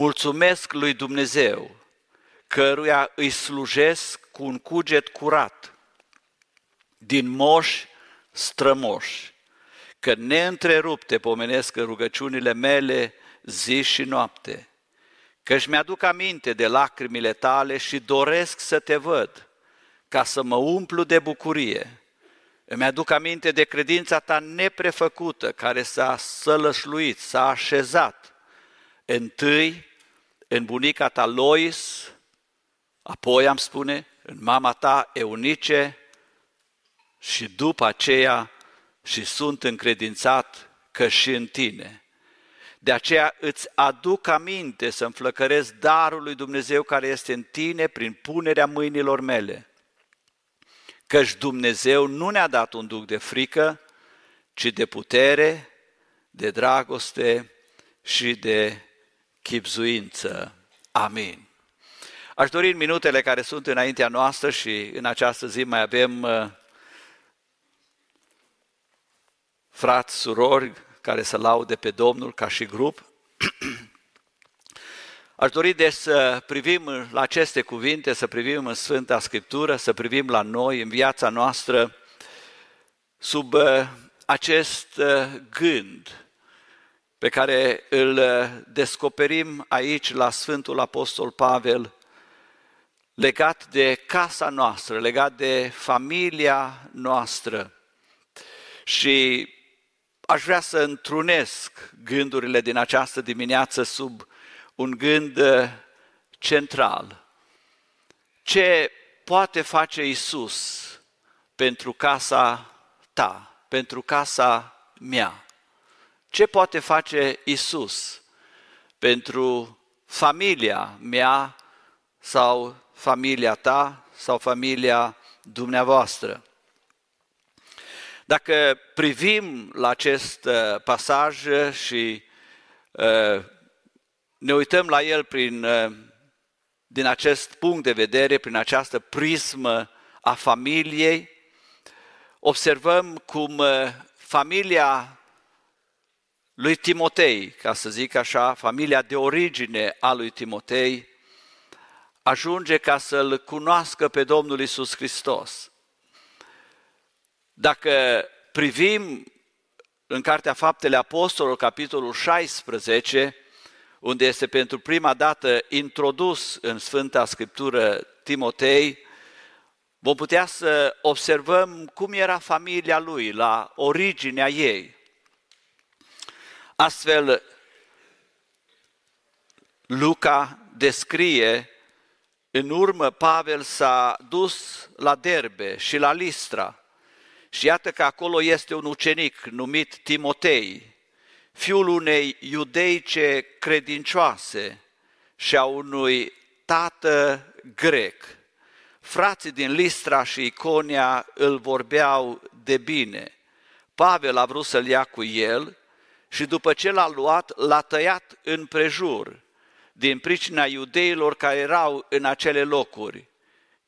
Mulțumesc lui Dumnezeu, căruia îi slujesc cu un cuget curat, din moși strămoși, că neîntrerupte pomenesc rugăciunile mele zi și noapte, că își mi-aduc aminte de lacrimile tale și doresc să te văd, ca să mă umplu de bucurie. Îmi aduc aminte de credința ta neprefăcută, care s-a sălășluit, s-a așezat, întâi în bunica ta Lois, apoi am spune, în mama ta Eunice și după aceea și sunt încredințat că și în tine. De aceea îți aduc aminte să înflăcăresc darul lui Dumnezeu care este în tine prin punerea mâinilor mele. Căci Dumnezeu nu ne-a dat un duc de frică, ci de putere, de dragoste și de chipzuință. Amin. Aș dori în minutele care sunt înaintea noastră și în această zi mai avem uh, frați, surori care să laude pe Domnul ca și grup. Aș dori de să privim la aceste cuvinte, să privim în Sfânta Scriptură, să privim la noi, în viața noastră, sub uh, acest uh, gând pe care îl uh, descoperim aici la Sfântul Apostol Pavel, legat de casa noastră, legat de familia noastră. Și aș vrea să întrunesc gândurile din această dimineață sub un gând uh, central. Ce poate face Isus pentru casa ta, pentru casa mea? Ce poate face Isus pentru familia mea sau familia ta sau familia dumneavoastră? Dacă privim la acest uh, pasaj și uh, ne uităm la el prin, uh, din acest punct de vedere, prin această prismă a familiei, observăm cum familia lui Timotei, ca să zic așa, familia de origine a lui Timotei, ajunge ca să-L cunoască pe Domnul Isus Hristos. Dacă privim în Cartea Faptele Apostolilor, capitolul 16, unde este pentru prima dată introdus în Sfânta Scriptură Timotei, vom putea să observăm cum era familia lui, la originea ei. Astfel, Luca descrie, în urmă Pavel s-a dus la Derbe și la Listra și iată că acolo este un ucenic numit Timotei, fiul unei iudeice credincioase și a unui tată grec. Frații din Listra și Iconia îl vorbeau de bine. Pavel a vrut să-l ia cu el și după ce l-a luat, l-a tăiat în prejur din pricina iudeilor care erau în acele locuri,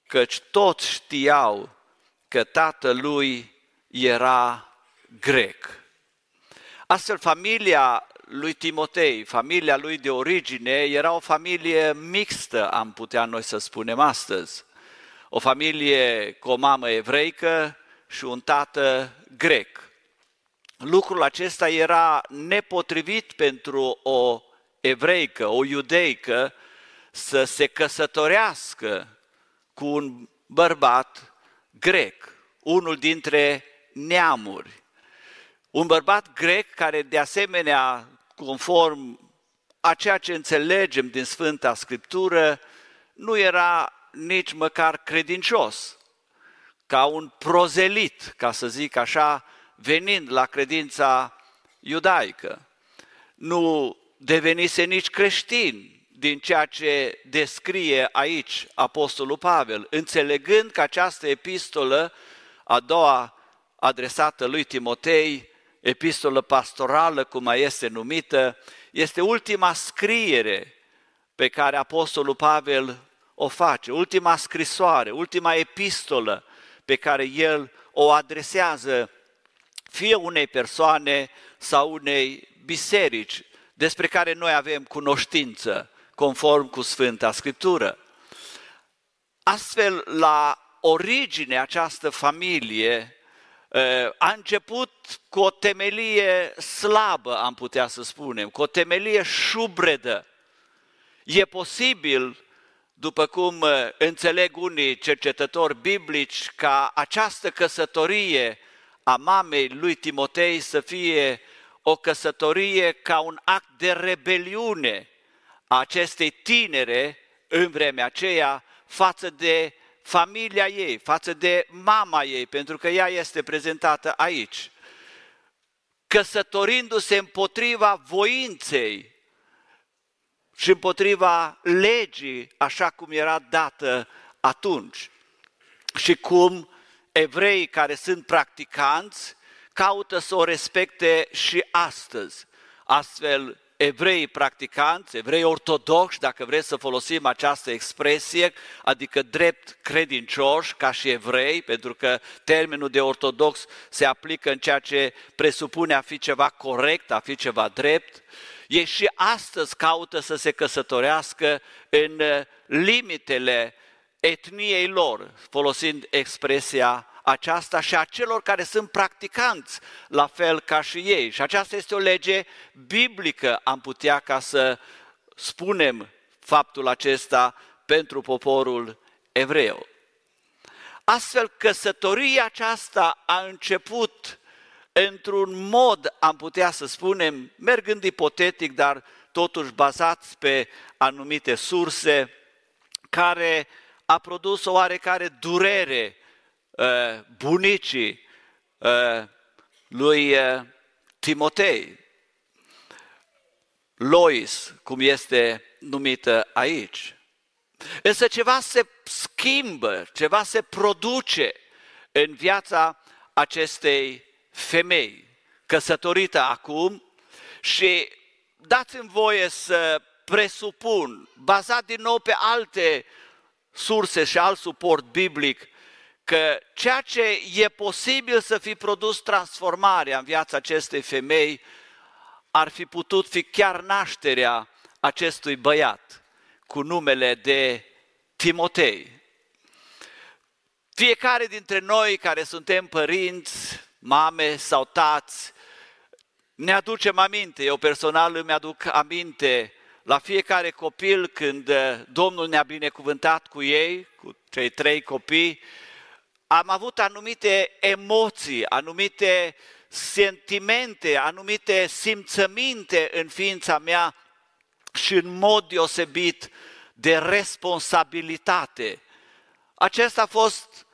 căci toți știau că tatălui era grec. Astfel, familia lui Timotei, familia lui de origine, era o familie mixtă, am putea noi să spunem astăzi. O familie cu o mamă evreică și un tată grec lucrul acesta era nepotrivit pentru o evreică, o iudeică, să se căsătorească cu un bărbat grec, unul dintre neamuri. Un bărbat grec care, de asemenea, conform a ceea ce înțelegem din Sfânta Scriptură, nu era nici măcar credincios, ca un prozelit, ca să zic așa, venind la credința iudaică. Nu devenise nici creștin din ceea ce descrie aici Apostolul Pavel, înțelegând că această epistolă, a doua adresată lui Timotei, epistolă pastorală, cum mai este numită, este ultima scriere pe care Apostolul Pavel o face, ultima scrisoare, ultima epistolă pe care el o adresează fie unei persoane sau unei biserici despre care noi avem cunoștință conform cu Sfânta Scriptură. Astfel, la origine această familie a început cu o temelie slabă, am putea să spunem, cu o temelie șubredă. E posibil, după cum înțeleg unii cercetători biblici, ca această căsătorie a mamei lui Timotei să fie o căsătorie ca un act de rebeliune a acestei tinere în vremea aceea față de familia ei, față de mama ei, pentru că ea este prezentată aici, căsătorindu-se împotriva voinței și împotriva legii, așa cum era dată atunci. Și cum evrei care sunt practicanți caută să o respecte și astăzi. Astfel, evrei practicanți, evrei ortodoxi, dacă vreți să folosim această expresie, adică drept credincioși ca și evrei, pentru că termenul de ortodox se aplică în ceea ce presupune a fi ceva corect, a fi ceva drept, ei și astăzi caută să se căsătorească în limitele etniei lor, folosind expresia aceasta și a celor care sunt practicanți la fel ca și ei. Și aceasta este o lege biblică, am putea ca să spunem faptul acesta pentru poporul evreu. Astfel, căsătoria aceasta a început într-un mod, am putea să spunem, mergând ipotetic, dar totuși bazați pe anumite surse, care a produs o oarecare durere Uh, bunicii uh, lui uh, Timotei, Lois, cum este numită aici. Însă ceva se schimbă, ceva se produce în viața acestei femei, căsătorită acum și dați-mi voie să presupun, bazat din nou pe alte surse și alt suport biblic, că ceea ce e posibil să fi produs transformarea în viața acestei femei ar fi putut fi chiar nașterea acestui băiat cu numele de Timotei. Fiecare dintre noi care suntem părinți, mame sau tați, ne aducem aminte, eu personal îmi aduc aminte la fiecare copil când Domnul ne-a binecuvântat cu ei, cu cei trei copii, am avut anumite emoții, anumite sentimente, anumite simțăminte în ființa mea și în mod deosebit de responsabilitate. Acesta a fost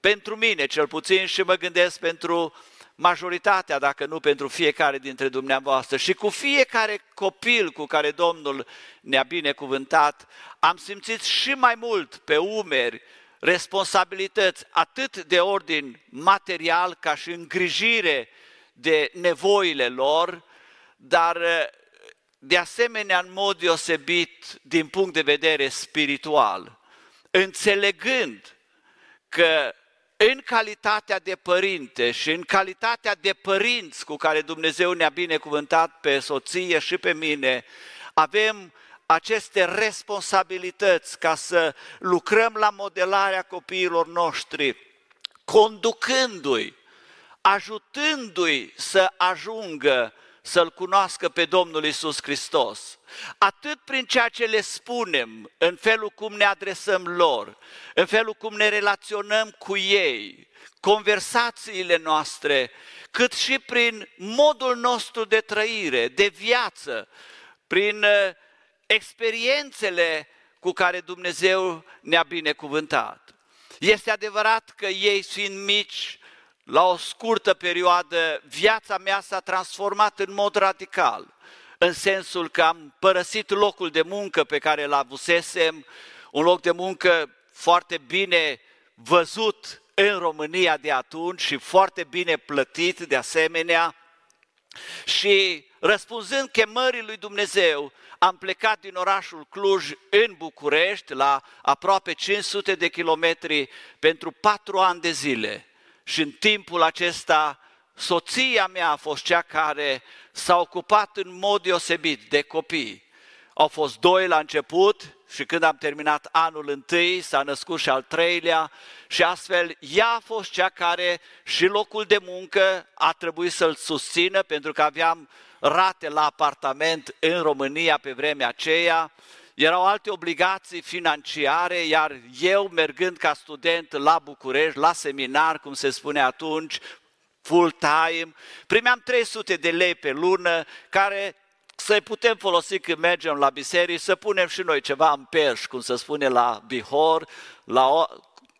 pentru mine, cel puțin, și mă gândesc pentru majoritatea, dacă nu pentru fiecare dintre dumneavoastră. Și cu fiecare copil cu care Domnul ne-a binecuvântat, am simțit și mai mult pe umeri responsabilități atât de ordin material ca și îngrijire de nevoile lor, dar de asemenea în mod deosebit din punct de vedere spiritual, înțelegând că în calitatea de părinte și în calitatea de părinți cu care Dumnezeu ne-a binecuvântat pe soție și pe mine, avem aceste responsabilități ca să lucrăm la modelarea copiilor noștri, conducându-i, ajutându-i să ajungă să-L cunoască pe Domnul Isus Hristos. Atât prin ceea ce le spunem, în felul cum ne adresăm lor, în felul cum ne relaționăm cu ei, conversațiile noastre, cât și prin modul nostru de trăire, de viață, prin experiențele cu care Dumnezeu ne-a binecuvântat. Este adevărat că ei fiind mici, la o scurtă perioadă, viața mea s-a transformat în mod radical, în sensul că am părăsit locul de muncă pe care îl avusesem, un loc de muncă foarte bine văzut în România de atunci și foarte bine plătit de asemenea. Și răspunzând chemării lui Dumnezeu, am plecat din orașul Cluj în București, la aproape 500 de kilometri, pentru patru ani de zile. Și în timpul acesta, soția mea a fost cea care s-a ocupat în mod deosebit de copii. au fost doi la început și când am terminat anul întâi s-a născut și al treilea și astfel ea a fost cea care și locul de muncă a trebuit să-l susțină pentru că aveam rate la apartament în România pe vremea aceea, erau alte obligații financiare, iar eu mergând ca student la București, la seminar, cum se spune atunci, full time, primeam 300 de lei pe lună, care să-i putem folosi când mergem la biserică, să punem și noi ceva în perș, cum se spune la Bihor, la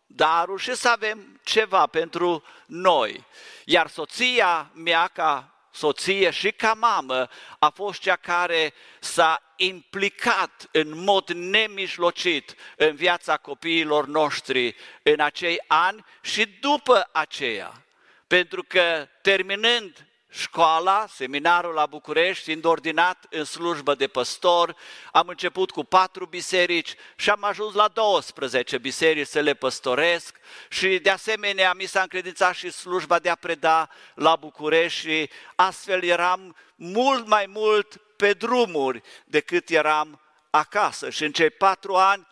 darul și să avem ceva pentru noi. Iar soția mea, ca soție și ca mamă, a fost cea care s-a implicat în mod nemijlocit în viața copiilor noștri în acei ani și după aceea. Pentru că terminând școala, seminarul la București, fiind ordinat în slujbă de păstor, am început cu patru biserici și am ajuns la 12 biserici să le păstoresc și de asemenea mi s-a încredințat și slujba de a preda la București și astfel eram mult mai mult pe drumuri decât eram acasă. Și în cei patru ani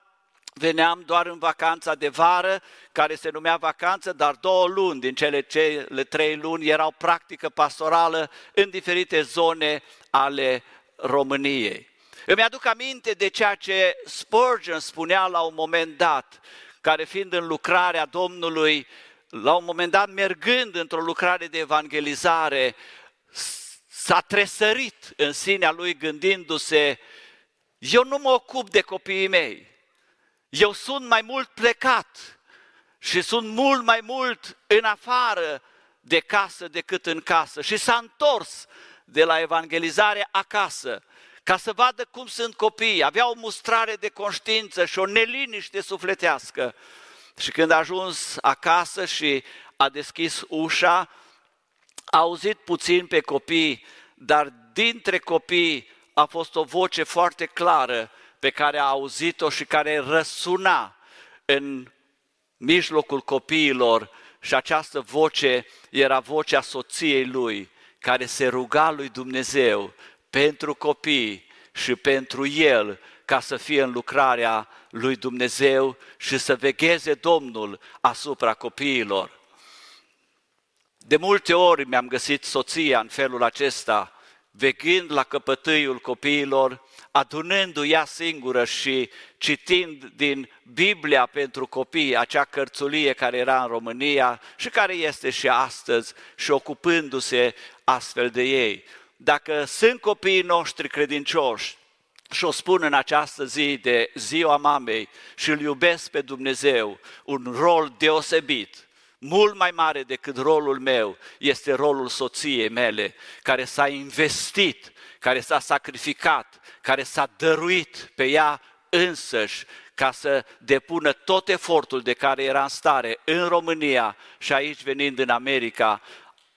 veneam doar în vacanța de vară, care se numea vacanță, dar două luni din cele, cele trei luni erau practică pastorală în diferite zone ale României. Îmi aduc aminte de ceea ce Spurgeon spunea la un moment dat, care fiind în lucrarea Domnului, la un moment dat mergând într-o lucrare de evangelizare, s-a tresărit în sinea lui gândindu-se, eu nu mă ocup de copiii mei, eu sunt mai mult plecat și sunt mult mai mult în afară de casă decât în casă. Și s-a întors de la evangelizare acasă ca să vadă cum sunt copiii. Avea o mustrare de conștiință și o neliniște sufletească. Și când a ajuns acasă și a deschis ușa, a auzit puțin pe copii, dar dintre copii a fost o voce foarte clară pe care a auzit-o și care răsuna în mijlocul copiilor și această voce era vocea soției lui, care se ruga lui Dumnezeu pentru copii și pentru el, ca să fie în lucrarea lui Dumnezeu și să vegheze Domnul asupra copiilor. De multe ori mi-am găsit soția în felul acesta, veghind la căpătâiul copiilor, adunându-i ea singură și citind din Biblia pentru copii, acea cărțulie care era în România și care este și astăzi și ocupându-se astfel de ei. Dacă sunt copiii noștri credincioși, și o spun în această zi de ziua mamei și îl iubesc pe Dumnezeu, un rol deosebit, mult mai mare decât rolul meu, este rolul soției mele, care s-a investit, care s-a sacrificat, care s-a dăruit pe ea însăși ca să depună tot efortul de care era în stare în România și aici venind în America,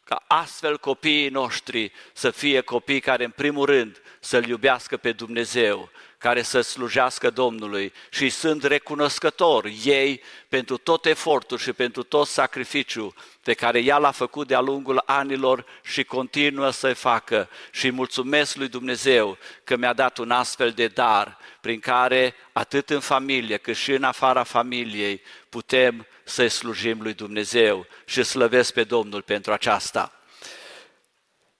ca astfel copiii noștri să fie copii care în primul rând să-L iubească pe Dumnezeu, care să slujească Domnului și sunt recunoscători ei pentru tot efortul și pentru tot sacrificiul pe care ea l-a făcut de-a lungul anilor și continuă să-i facă. Și mulțumesc lui Dumnezeu că mi-a dat un astfel de dar prin care atât în familie cât și în afara familiei putem să-i slujim lui Dumnezeu și slăvesc pe Domnul pentru aceasta.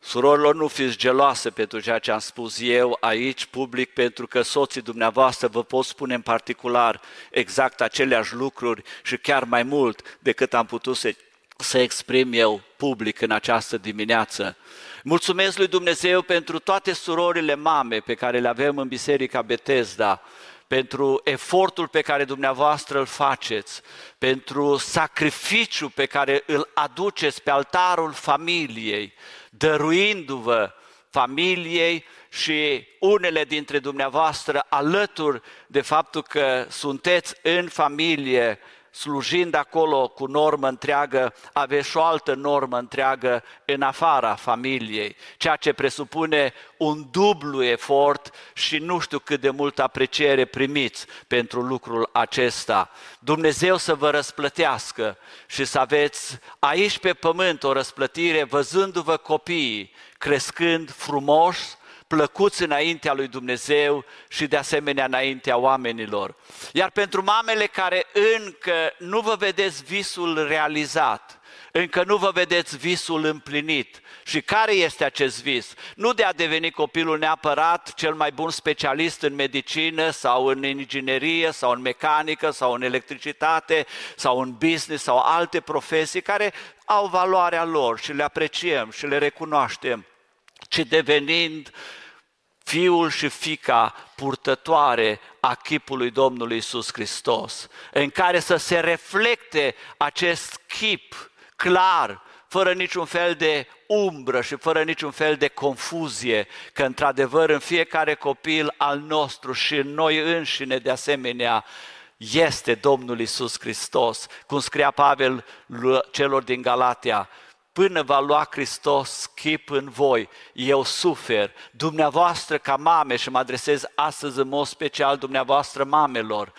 Surorilor, nu fiți geloase pentru ceea ce am spus eu aici public, pentru că soții dumneavoastră vă pot spune în particular exact aceleași lucruri și chiar mai mult decât am putut să, să exprim eu public în această dimineață. Mulțumesc lui Dumnezeu pentru toate surorile mame pe care le avem în Biserica Betesda, pentru efortul pe care dumneavoastră îl faceți, pentru sacrificiul pe care îl aduceți pe altarul familiei, dăruindu-vă familiei și unele dintre dumneavoastră alături de faptul că sunteți în familie slujind acolo cu normă întreagă, aveți și o altă normă întreagă în afara familiei, ceea ce presupune un dublu efort și nu știu cât de multă apreciere primiți pentru lucrul acesta. Dumnezeu să vă răsplătească și să aveți aici pe pământ o răsplătire văzându-vă copiii crescând frumos, plăcuți înaintea lui Dumnezeu și de asemenea înaintea oamenilor. Iar pentru mamele care încă nu vă vedeți visul realizat, încă nu vă vedeți visul împlinit. Și care este acest vis? Nu de a deveni copilul neapărat cel mai bun specialist în medicină sau în inginerie sau în mecanică sau în electricitate sau în business sau alte profesii care au valoarea lor și le apreciem și le recunoaștem, ci devenind fiul și fica purtătoare a chipului Domnului Isus Hristos, în care să se reflecte acest chip clar, fără niciun fel de umbră și fără niciun fel de confuzie, că într-adevăr în fiecare copil al nostru și în noi înșine de asemenea este Domnul Isus Hristos, cum scria Pavel celor din Galatia, până va lua Hristos chip în voi, eu sufer. Dumneavoastră ca mame, și mă adresez astăzi în mod special dumneavoastră mamelor,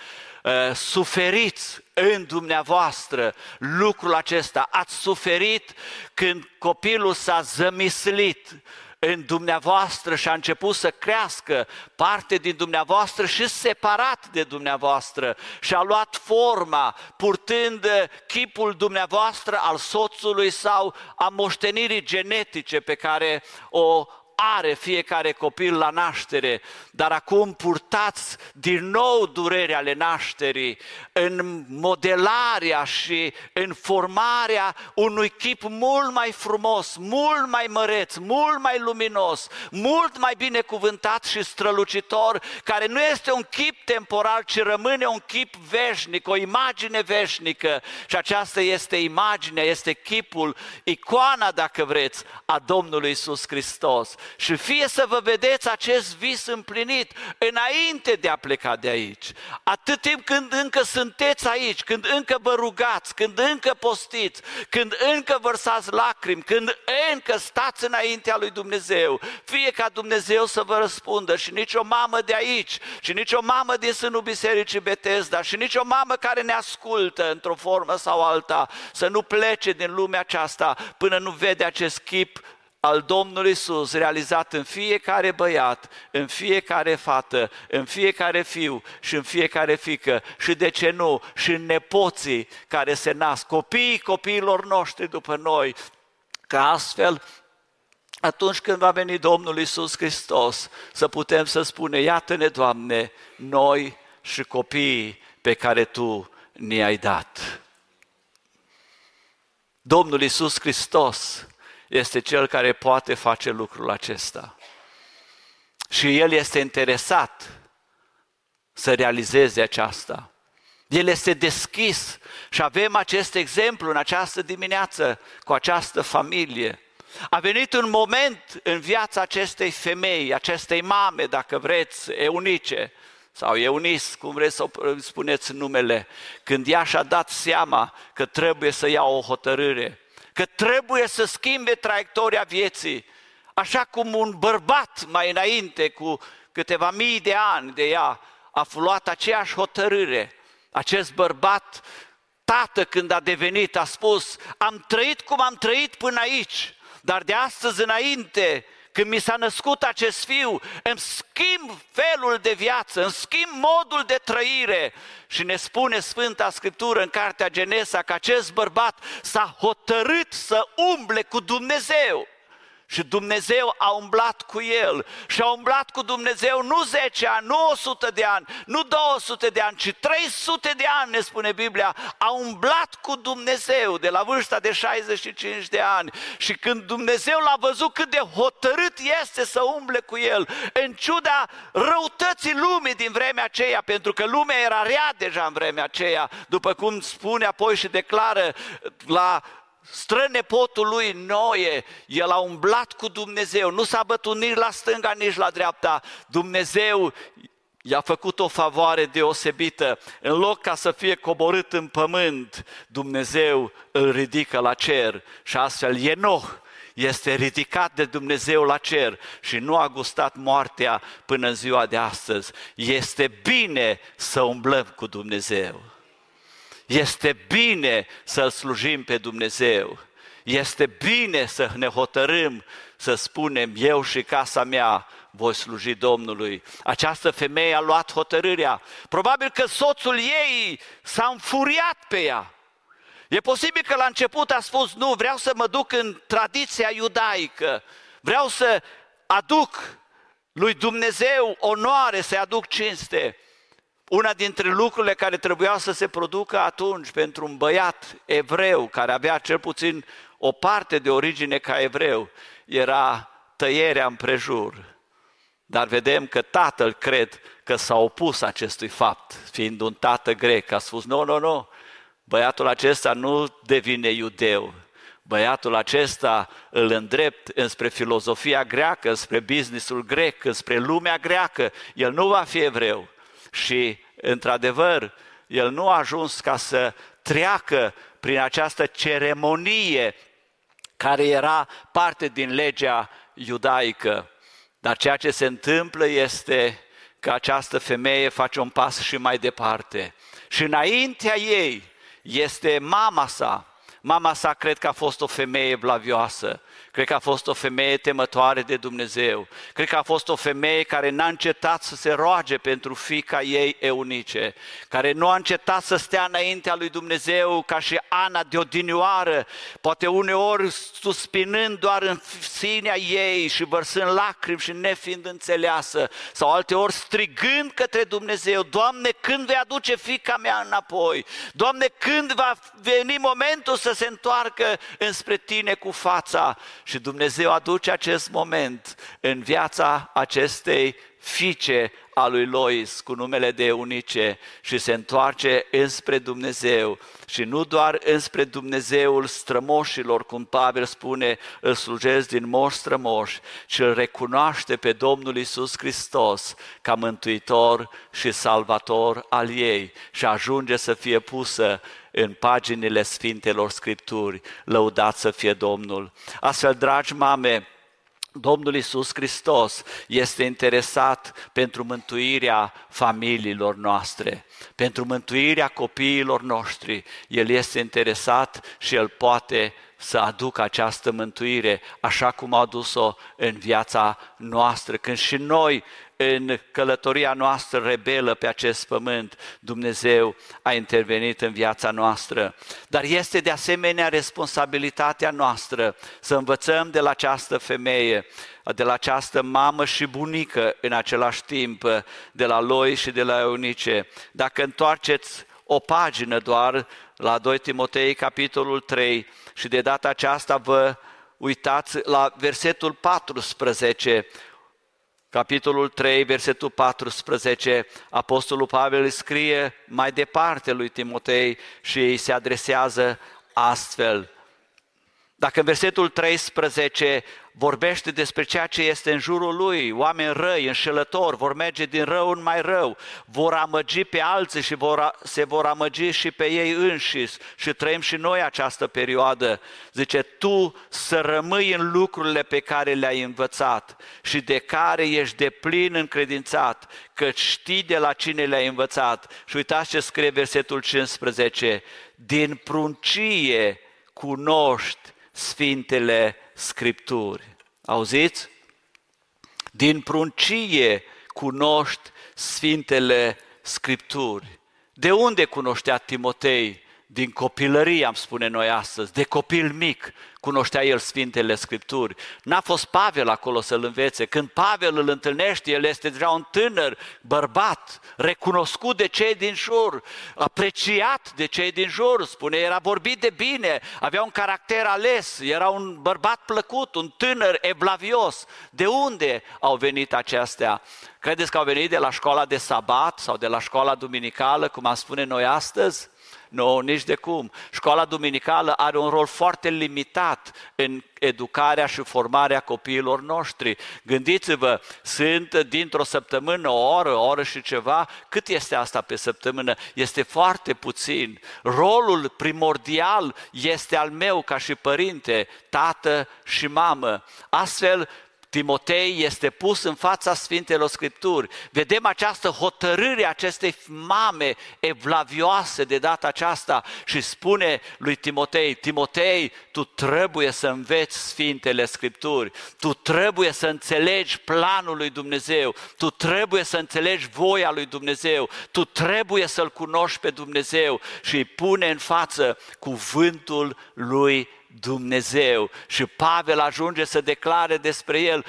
uh, suferiți în dumneavoastră lucrul acesta. Ați suferit când copilul s-a zămislit în dumneavoastră și a început să crească parte din dumneavoastră și separat de dumneavoastră și a luat forma purtând chipul dumneavoastră al soțului sau a moștenirii genetice pe care o are fiecare copil la naștere, dar acum purtați din nou durerea ale nașterii în modelarea și în formarea unui chip mult mai frumos, mult mai măreț, mult mai luminos, mult mai binecuvântat și strălucitor, care nu este un chip temporal, ci rămâne un chip veșnic, o imagine veșnică. Și aceasta este imaginea, este chipul, icoana, dacă vreți, a Domnului Isus Hristos și fie să vă vedeți acest vis împlinit înainte de a pleca de aici. Atât timp când încă sunteți aici, când încă vă rugați, când încă postiți, când încă vărsați lacrimi, când încă stați înaintea lui Dumnezeu, fie ca Dumnezeu să vă răspundă și nicio mamă de aici, și nicio mamă din sânul Bisericii Betesda, și nicio mamă care ne ascultă într-o formă sau alta, să nu plece din lumea aceasta până nu vede acest chip al Domnului Isus realizat în fiecare băiat, în fiecare fată, în fiecare fiu și în fiecare fică. Și de ce nu? Și în nepoții care se nasc, copiii copiilor noștri după noi, ca astfel atunci când va veni Domnul Isus Hristos, să putem să spunem, iată-ne, Doamne, noi și copiii pe care Tu ne-ai dat. Domnul Isus Hristos este cel care poate face lucrul acesta. Și el este interesat să realizeze aceasta. El este deschis și avem acest exemplu în această dimineață cu această familie. A venit un moment în viața acestei femei, acestei mame, dacă vreți, eunice, sau Eunis, cum vreți să spuneți numele, când ea și-a dat seama că trebuie să ia o hotărâre că trebuie să schimbe traiectoria vieții, așa cum un bărbat mai înainte, cu câteva mii de ani de ea, a luat aceeași hotărâre. Acest bărbat, tată când a devenit, a spus, am trăit cum am trăit până aici, dar de astăzi înainte când mi s-a născut acest fiu, îmi schimb felul de viață, îmi schimb modul de trăire. Și ne spune Sfânta Scriptură în Cartea Genesa că acest bărbat s-a hotărât să umble cu Dumnezeu. Și Dumnezeu a umblat cu el și a umblat cu Dumnezeu nu 10 ani, nu 100 de ani, nu 200 de ani, ci 300 de ani, ne spune Biblia, a umblat cu Dumnezeu de la vârsta de 65 de ani. Și când Dumnezeu l-a văzut cât de hotărât este să umble cu el, în ciuda răutății lumii din vremea aceea, pentru că lumea era rea deja în vremea aceea, după cum spune apoi și declară la strănepotul lui Noe, el a umblat cu Dumnezeu, nu s-a bătut nici la stânga, nici la dreapta. Dumnezeu i-a făcut o favoare deosebită. În loc ca să fie coborât în pământ, Dumnezeu îl ridică la cer și astfel Enoch este ridicat de Dumnezeu la cer și nu a gustat moartea până în ziua de astăzi. Este bine să umblăm cu Dumnezeu. Este bine să-L slujim pe Dumnezeu. Este bine să ne hotărâm să spunem, eu și casa mea voi sluji Domnului. Această femeie a luat hotărârea. Probabil că soțul ei s-a înfuriat pe ea. E posibil că la început a spus, nu, vreau să mă duc în tradiția iudaică, vreau să aduc lui Dumnezeu onoare, să-i aduc cinste. Una dintre lucrurile care trebuia să se producă atunci pentru un băiat evreu, care avea cel puțin o parte de origine ca evreu, era tăierea împrejur. Dar vedem că tatăl, cred, că s-a opus acestui fapt, fiind un tată grec, a spus, nu, nu, nu, băiatul acesta nu devine iudeu, băiatul acesta îl îndrept înspre filozofia greacă, spre businessul grec, spre lumea greacă, el nu va fi evreu. Și, într-adevăr, el nu a ajuns ca să treacă prin această ceremonie care era parte din legea iudaică. Dar ceea ce se întâmplă este că această femeie face un pas și mai departe. Și înaintea ei este mama sa. Mama sa cred că a fost o femeie blavioasă. Cred că a fost o femeie temătoare de Dumnezeu. Cred că a fost o femeie care n-a încetat să se roage pentru fica ei eunice, care nu a încetat să stea înaintea lui Dumnezeu ca și Ana de odinioară, poate uneori suspinând doar în sinea ei și vărsând lacrimi și nefiind înțeleasă, sau alteori strigând către Dumnezeu, Doamne, când vei aduce fica mea înapoi? Doamne, când va veni momentul să se întoarcă înspre Tine cu fața? Și Dumnezeu aduce acest moment în viața acestei fiice a lui Lois cu numele de Unice și se întoarce înspre Dumnezeu și nu doar înspre Dumnezeul strămoșilor, cum Pavel spune, îl slujesc din moș strămoși, ci îl recunoaște pe Domnul Isus Hristos ca mântuitor și salvator al ei și ajunge să fie pusă în paginile Sfintelor Scripturi. Lăudat să fie Domnul! Astfel, dragi mame, Domnul Isus Hristos este interesat pentru mântuirea familiilor noastre, pentru mântuirea copiilor noștri. El este interesat și El poate să aducă această mântuire așa cum a adus-o în viața noastră, când și noi în călătoria noastră rebelă pe acest pământ, Dumnezeu a intervenit în viața noastră. Dar este de asemenea responsabilitatea noastră să învățăm de la această femeie, de la această mamă și bunică în același timp, de la Loi și de la Eunice. Dacă întoarceți o pagină doar la 2 Timotei, capitolul 3, și de data aceasta vă uitați la versetul 14, capitolul 3, versetul 14, Apostolul Pavel îi scrie mai departe lui Timotei și îi se adresează astfel. Dacă în versetul 13 vorbește despre ceea ce este în jurul lui, oameni răi, înșelători, vor merge din rău în mai rău, vor amăgi pe alții și vor, se vor amăgi și pe ei înșis și trăim și noi această perioadă. Zice, tu să rămâi în lucrurile pe care le-ai învățat și de care ești de plin încredințat, că știi de la cine le-ai învățat. Și uitați ce scrie versetul 15, din pruncie cunoști Sfintele Scripturi. Auziți? Din pruncie cunoști Sfintele Scripturi. De unde cunoștea Timotei? Din copilărie, am spune noi astăzi, de copil mic, cunoștea el Sfintele Scripturi. N-a fost Pavel acolo să-l învețe. Când Pavel îl întâlnește, el este deja un tânăr, bărbat, recunoscut de cei din jur, apreciat de cei din jur, spune, era vorbit de bine, avea un caracter ales, era un bărbat plăcut, un tânăr evlavios. De unde au venit acestea? Credeți că au venit de la școala de sabat sau de la școala duminicală, cum am spune noi astăzi? Nu, nici de cum. Școala duminicală are un rol foarte limitat în educarea și formarea copiilor noștri. Gândiți-vă, sunt dintr-o săptămână, o oră, o oră și ceva, cât este asta pe săptămână? Este foarte puțin. Rolul primordial este al meu ca și părinte, tată și mamă. Astfel, Timotei este pus în fața Sfintelor Scripturi. Vedem această hotărâre acestei mame evlavioase de data aceasta și spune lui Timotei, Timotei, tu trebuie să înveți Sfintele Scripturi, tu trebuie să înțelegi planul lui Dumnezeu, tu trebuie să înțelegi voia lui Dumnezeu, tu trebuie să-L cunoști pe Dumnezeu. Și îi pune în față cuvântul lui Dumnezeu. Și Pavel ajunge să declare despre el,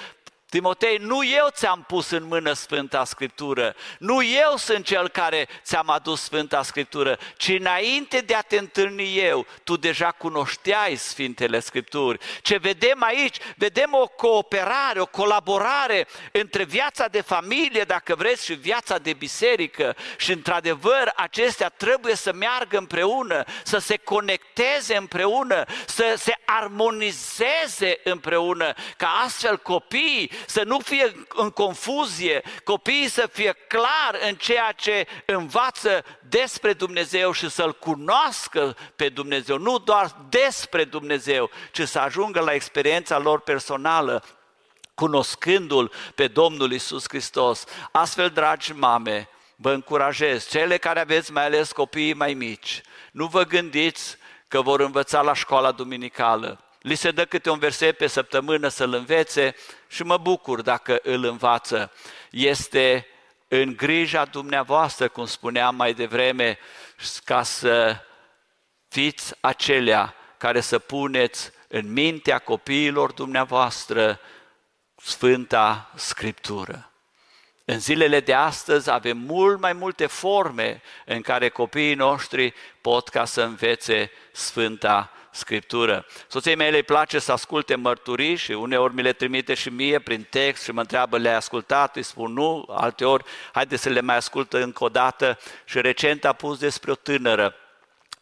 Timotei, nu eu ți-am pus în mână Sfânta Scriptură, nu eu sunt cel care ți-am adus Sfânta Scriptură, ci înainte de a te întâlni eu, tu deja cunoșteai Sfintele Scripturi. Ce vedem aici? Vedem o cooperare, o colaborare între viața de familie, dacă vreți, și viața de biserică și într-adevăr acestea trebuie să meargă împreună, să se conecteze împreună, să se armonizeze împreună, ca astfel copiii să nu fie în confuzie, copiii să fie clar în ceea ce învață despre Dumnezeu și să-L cunoască pe Dumnezeu, nu doar despre Dumnezeu, ci să ajungă la experiența lor personală, cunoscându-L pe Domnul Isus Hristos. Astfel, dragi mame, vă încurajez, cele care aveți mai ales copiii mai mici, nu vă gândiți că vor învăța la școala duminicală. Li se dă câte un verset pe săptămână să-l învețe și mă bucur dacă îl învață. Este în grija dumneavoastră, cum spuneam mai devreme, ca să fiți acelea care să puneți în mintea copiilor dumneavoastră Sfânta Scriptură. În zilele de astăzi avem mult mai multe forme în care copiii noștri pot ca să învețe Sfânta Scriptură. Soției mele îi place să asculte mărturii și uneori mi le trimite și mie prin text și mă întreabă, le-ai ascultat? Îi spun nu, alteori, haide să le mai ascultă încă o dată și recent a pus despre o tânără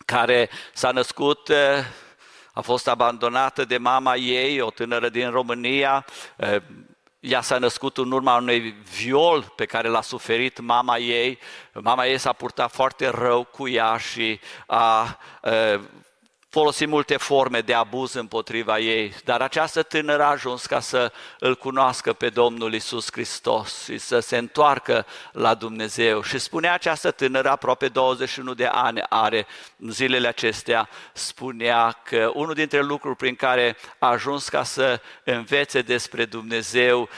care s-a născut a fost abandonată de mama ei, o tânără din România, ea s-a născut în urma unui viol pe care l-a suferit mama ei. Mama ei s-a purtat foarte rău cu ea și a, a folosit multe forme de abuz împotriva ei, dar această tânără a ajuns ca să îl cunoască pe Domnul Isus Hristos și să se întoarcă la Dumnezeu. Și spunea această tânără, aproape 21 de ani are în zilele acestea, spunea că unul dintre lucruri prin care a ajuns ca să învețe despre Dumnezeu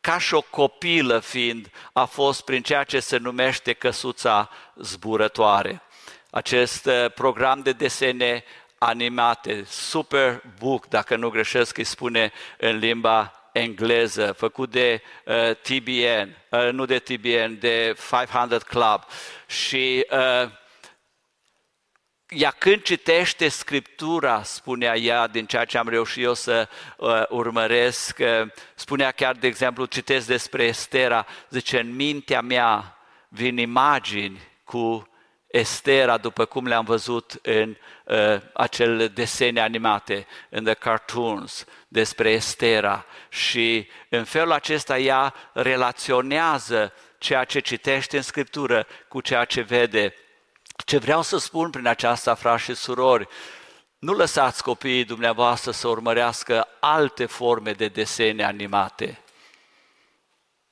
ca și o copilă fiind, a fost prin ceea ce se numește căsuța zburătoare. Acest uh, program de desene animate, super book, dacă nu greșesc, îi spune în limba engleză, făcut de uh, TBN, uh, nu de TBN, de 500 Club. Și uh, ea când citește Scriptura, spunea ea, din ceea ce am reușit eu să uh, urmăresc, uh, spunea chiar, de exemplu, citesc despre Estera, zice, în mintea mea vin imagini cu Estera, după cum le-am văzut în uh, acele desene animate, în the cartoons, despre Estera. Și în felul acesta ea relaționează ceea ce citește în Scriptură cu ceea ce vede. Ce vreau să spun prin aceasta, frați și surori, nu lăsați copiii dumneavoastră să urmărească alte forme de desene animate.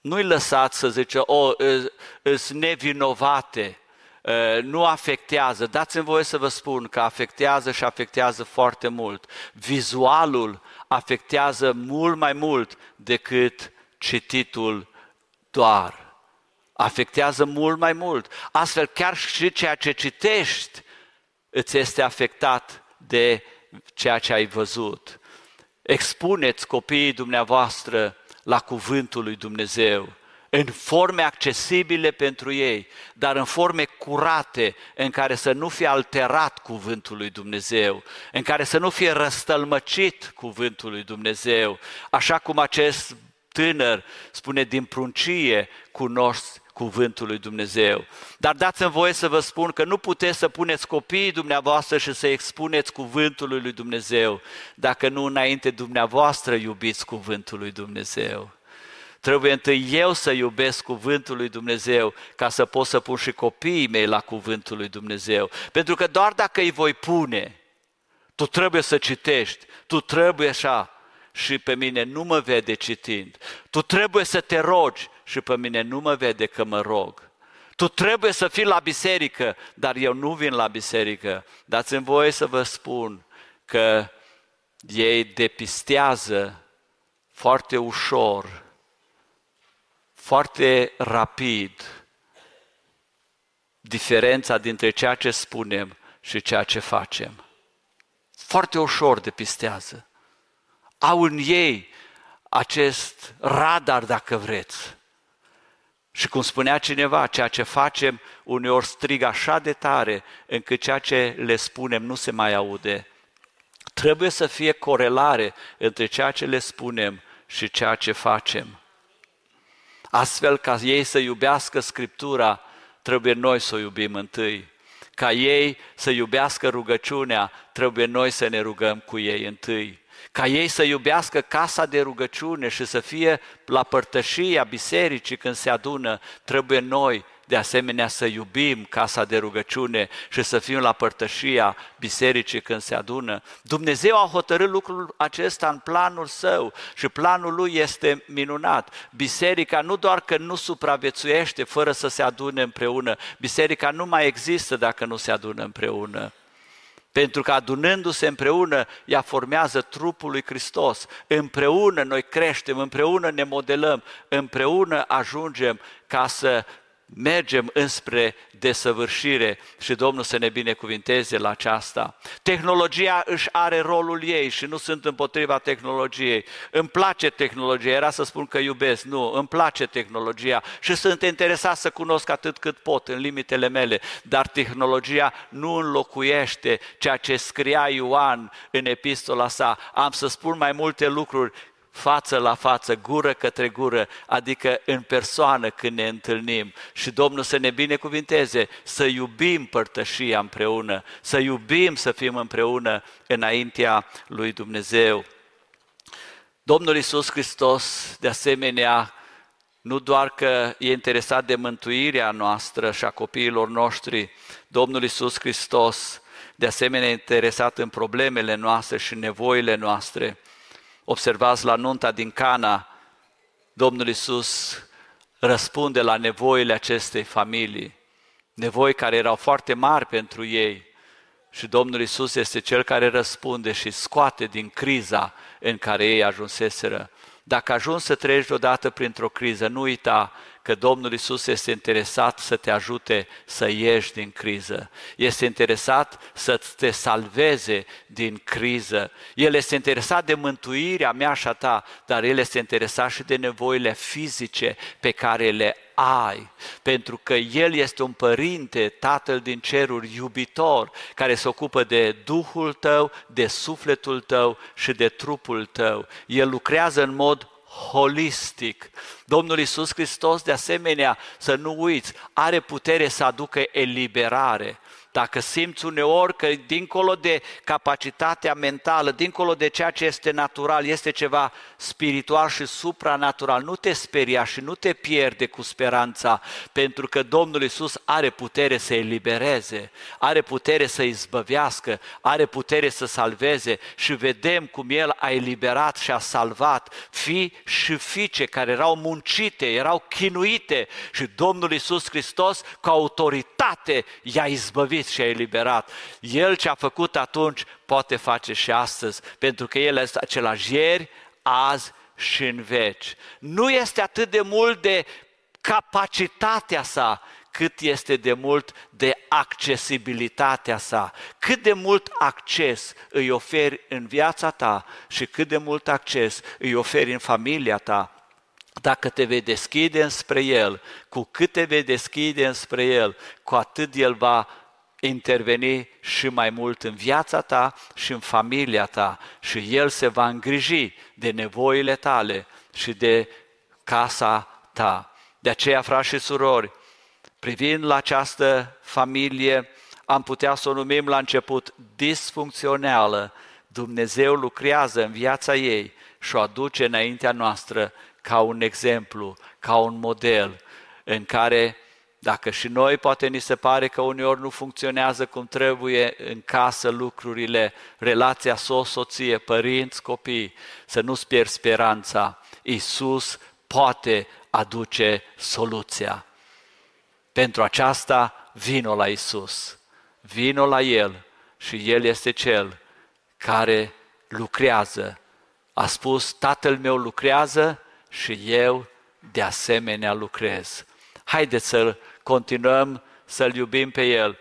Nu-i lăsați să zice, o, oh, îs nevinovate, Uh, nu afectează. Dați-mi voie să vă spun că afectează și afectează foarte mult. Vizualul afectează mult mai mult decât cititul doar. Afectează mult mai mult. Astfel, chiar și ceea ce citești îți este afectat de ceea ce ai văzut. Expuneți copiii dumneavoastră la cuvântul lui Dumnezeu în forme accesibile pentru ei, dar în forme curate, în care să nu fie alterat cuvântul lui Dumnezeu, în care să nu fie răstălmăcit cuvântul lui Dumnezeu, așa cum acest tânăr spune din pruncie, cunoști cuvântul lui Dumnezeu. Dar dați-mi voie să vă spun că nu puteți să puneți copiii dumneavoastră și să expuneți cuvântul lui Dumnezeu, dacă nu înainte dumneavoastră iubiți cuvântul lui Dumnezeu. Trebuie întâi eu să iubesc cuvântul lui Dumnezeu ca să pot să pun și copiii mei la cuvântul lui Dumnezeu. Pentru că doar dacă îi voi pune, tu trebuie să citești, tu trebuie așa. și pe mine nu mă vede citind. Tu trebuie să te rogi și pe mine nu mă vede că mă rog. Tu trebuie să fii la biserică, dar eu nu vin la biserică. Dați-mi voie să vă spun că ei depistează foarte ușor, foarte rapid diferența dintre ceea ce spunem și ceea ce facem. Foarte ușor depistează. Au în ei acest radar, dacă vreți. Și cum spunea cineva, ceea ce facem uneori strig așa de tare încât ceea ce le spunem nu se mai aude. Trebuie să fie corelare între ceea ce le spunem și ceea ce facem. Astfel, ca ei să iubească Scriptura, trebuie noi să o iubim întâi. Ca ei să iubească rugăciunea, trebuie noi să ne rugăm cu ei întâi ca ei să iubească casa de rugăciune și să fie la părtășia bisericii când se adună, trebuie noi de asemenea să iubim casa de rugăciune și să fim la părtășia bisericii când se adună. Dumnezeu a hotărât lucrul acesta în planul său și planul lui este minunat. Biserica nu doar că nu supraviețuiește fără să se adune împreună, biserica nu mai există dacă nu se adună împreună. Pentru că adunându-se împreună, ea formează trupul lui Hristos. Împreună noi creștem, împreună ne modelăm, împreună ajungem ca să mergem înspre desăvârșire și Domnul să ne binecuvinteze la aceasta. Tehnologia își are rolul ei și nu sunt împotriva tehnologiei. Îmi place tehnologia, era să spun că iubesc, nu, îmi place tehnologia și sunt interesat să cunosc atât cât pot în limitele mele, dar tehnologia nu înlocuiește ceea ce scria Ioan în epistola sa. Am să spun mai multe lucruri față la față, gură către gură, adică în persoană când ne întâlnim. Și Domnul să ne binecuvinteze, să iubim părtășia împreună, să iubim să fim împreună înaintea lui Dumnezeu. Domnul Isus Hristos, de asemenea, nu doar că e interesat de mântuirea noastră și a copiilor noștri, Domnul Isus Hristos, de asemenea, e interesat în problemele noastre și nevoile noastre. Observați la nunta din Cana, Domnul Isus răspunde la nevoile acestei familii, nevoi care erau foarte mari pentru ei. Și Domnul Isus este cel care răspunde și scoate din criza în care ei ajunseseră. Dacă ajungi să treci odată printr-o criză, nu uita că Domnul Isus este interesat să te ajute să ieși din criză. Este interesat să te salveze din criză. El este interesat de mântuirea mea și a ta, dar El este interesat și de nevoile fizice pe care le ai, pentru că El este un părinte, Tatăl din ceruri, iubitor, care se ocupă de Duhul tău, de sufletul tău și de trupul tău. El lucrează în mod holistic. Domnul Isus Hristos, de asemenea, să nu uiți, are putere să aducă eliberare. Dacă simți uneori că dincolo de capacitatea mentală, dincolo de ceea ce este natural, este ceva spiritual și supranatural, nu te speria și nu te pierde cu speranța, pentru că Domnul Isus are putere să elibereze, are putere să izbăvească, are putere să salveze și vedem cum El a eliberat și a salvat fii și fiice care erau muncite, erau chinuite și Domnul Isus Hristos cu autoritate i-a izbăvit și a eliberat. El ce a făcut atunci poate face și astăzi, pentru că El este același ieri, azi și în veci. Nu este atât de mult de capacitatea sa, cât este de mult de accesibilitatea sa, cât de mult acces îi oferi în viața ta și cât de mult acces îi oferi în familia ta. Dacă te vei deschide înspre El, cu cât te vei deschide înspre El, cu atât El va interveni și mai mult în viața ta și în familia ta și El se va îngriji de nevoile tale și de casa ta. De aceea, frați și surori, privind la această familie, am putea să o numim la început disfuncțională. Dumnezeu lucrează în viața ei și o aduce înaintea noastră ca un exemplu, ca un model în care Dacă și noi poate ni se pare că uneori nu funcționează cum trebuie în casă lucrurile, relația soț-soție, părinți, copii, să nu-ți pierzi speranța. Iisus poate aduce soluția. Pentru aceasta, vino la Isus, vino la El și El este Cel care lucrează. A spus, Tatăl meu lucrează și eu de asemenea lucrez. Haideți să continuăm să-L iubim pe El